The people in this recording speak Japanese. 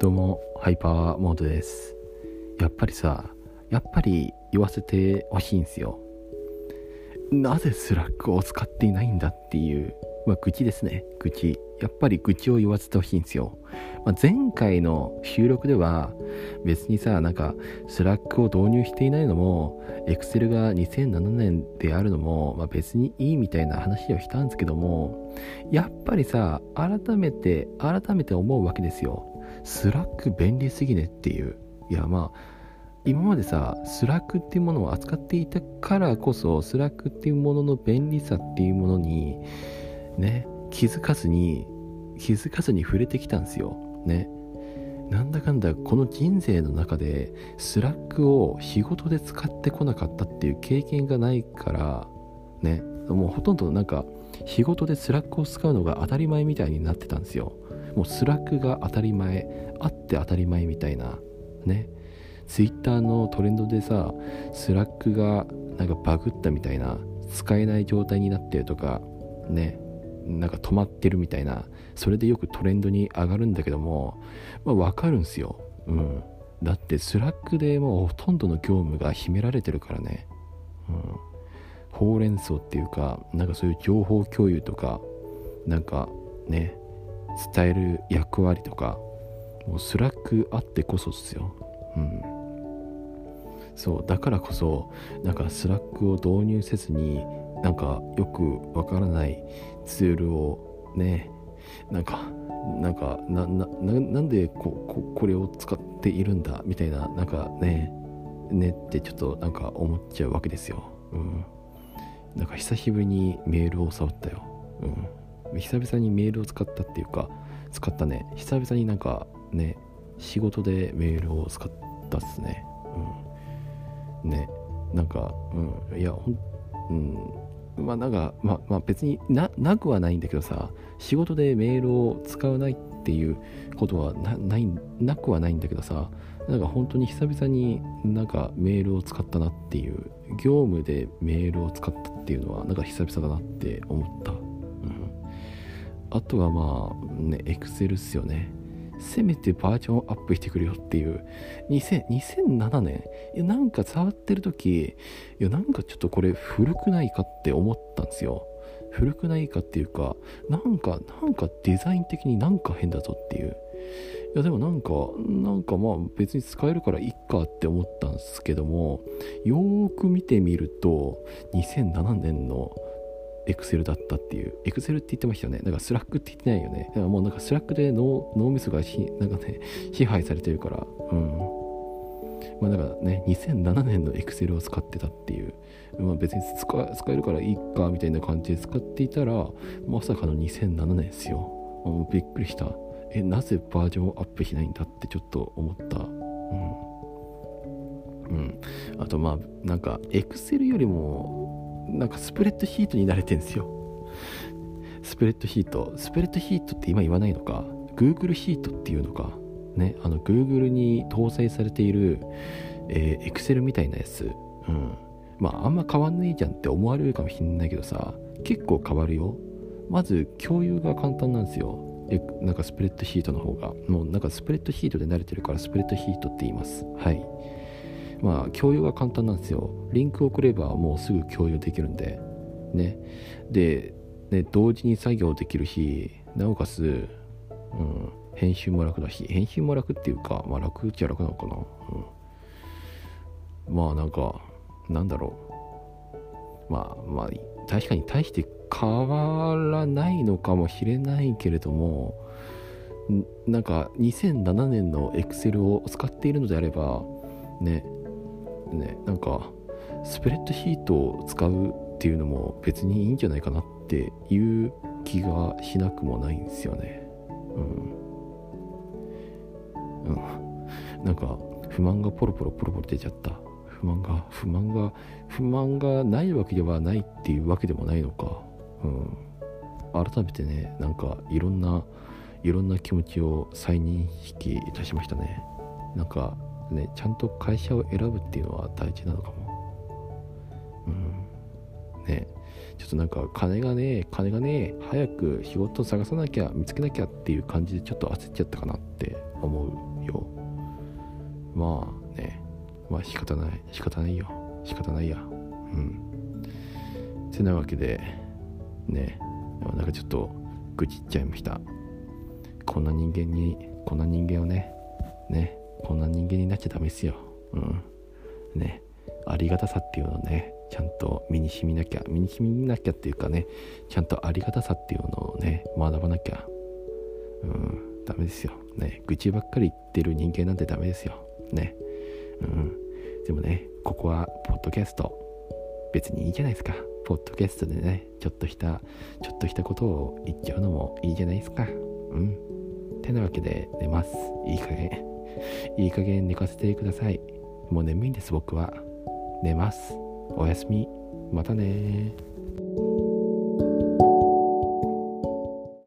どうもハイパーモードです。やっぱりさやっぱり言わせてほしいんすよ。なぜスラックを使っていないんだっていうまあ愚痴ですね。愚痴。やっぱり愚痴を言わせてほしいんですよ、まあ、前回の収録では別にさなんかスラックを導入していないのも Excel が2007年であるのも、まあ、別にいいみたいな話をしたんですけどもやっぱりさ改めて改めて思うわけですよ。スラック便利すぎねっていう。いやまあ今までさスラックっていうものを扱っていたからこそスラックっていうものの便利さっていうものにね気づかずに気づかずに触れてきたんですよ。ね。なんだかんだこの人生の中でスラックを仕事で使ってこなかったっていう経験がないからね。もうほとんどなんか仕事でスラックを使うのが当たり前みたいになってたんですよ。もうスラックが当たり前あって当たり前みたいなね。ツイッターのトレンドでさスラックがなんかバグったみたいな使えない状態になってるとかね。なんか止まってるみたいなそれでよくトレンドに上がるんだけどもまあ分かるんすよ。うん。だってスラックでもうほとんどの業務が占められてるからね。うん。ほうれん草っていうかなんかそういう情報共有とかなんかね。伝える役割とかもうスラックあってこそっすよ。うん。そうだからこそなんかスラックを導入せずになんかよくわからないツールをねなんかなんかなななんでこここれを使っているんだみたいななんかねねってちょっとなんか思っちゃうわけですよ。うん。なんか久しぶりにメールを触ったよ。うん。久々にメールを使ったっていうか使ったね。久々になんかね仕事でメールを使ったっすね。うん。ねなんかうん。いやほんうん。まあなんかままあ別にななくはないんだけどさ仕事でメールを使わないっていうことはなないなくはないんだけどさなんか本当に久々になんかメールを使ったなっていう業務でメールを使ったっていうのはなんか久々だなって思った、あとはまあねエクセルっすよね。せめてバージョンアップしてくれよっていう。2000 2007年？いやなんか触ってる時いやなんかちょっとこれ古くないかって思ったんですよ。古くないかっていうかなんかなんかデザイン的になんか変だぞっていう。いやでもなんかなんかまあ別に使えるからいっかって思ったんですけどもよーく見てみると2007年のエクセルだったっていう、エクセルって言ってましたよね。だからスラックって言ってないよね。だからもうなんかスラックで脳脳みそがひなんかね、支配されてるから、うん。まあだからね、2007年のエクセルを使ってたっていう、まあ別に使使えるからいいかみたいな感じで使っていたら、まさかの2007年ですよ。もうびっくりした。え、なぜバージョンアップしないんだってちょっと思った。うん。うん。あとまあ、なんか、エクセルよりも、なんかスプレッドヒートに慣れてんですよ。スプレッドヒート。スプレッドヒートって今言わないのか？Google ヒートっていうのか？ねあの Google に搭載されている、えー、Excel みたいなやつ。うん。まああんま変わんねえじゃんって思われるかもしんないけどさ。結構変わるよ。まず共有が簡単なんですよ。なんかスプレッドヒートの方が。もうなんかスプレッドヒートで慣れてるからスプレッドヒートって言います。はい。まあ共有が簡単なんですよ。リンクを送ればもうすぐ共有できるんで。ね。でね同時に作業できるしなおかつ、うん、編集も楽だし編集も楽っていうかまあ楽っちゃ楽なのかな、うん、まあなんかなんだろう。まあまあ確かに大して変わらないのかもしれないけれどもなんか2007年の Excel を使っているのであればねねなんかスプレッドヒートを使うっていうのも別にいいんじゃないかなっていう気がしなくもないんですよね。うん。うん。なんか不満がポロポロポロポロ出ちゃった。不満が不満が不満がないわけではないっていうわけでもないのか。うん。改めてねなんかいろんないろんな気持ちを再認識いたしましたね。なんかねちゃんと会社を選ぶっていうのは大事なのかも。うん。ねちょっとなんか金がね金がね早く仕事探さなきゃ見つけなきゃっていう感じでちょっと焦っちゃったかなって思うよ。まあねまあ仕方ない。仕方ないよ。仕方ないや。うん。てなわけでねなんかちょっと愚痴っちゃいました。こんな人間にこんな人間をねねこんな人間になっちゃダメですよ。うん。ね。ありがたさっていうのをねちゃんと身に染みなきゃ身に染みなきゃっていうかねちゃんとありがたさっていうのをね学ばなきゃ。うん。ダメですよ。ね。愚痴ばっかり言ってる人間なんてダメですよ。ね。うん。でもねここはポッドキャスト。別にいいじゃないですか。ポッドキャストでねちょっとしたちょっとしたことを言っちゃうのもいいじゃないですか。うん。てなわけで寝ます。いい加減。いい加減寝かせてください。もう眠いんです僕は。寝ます。おやすみ。またね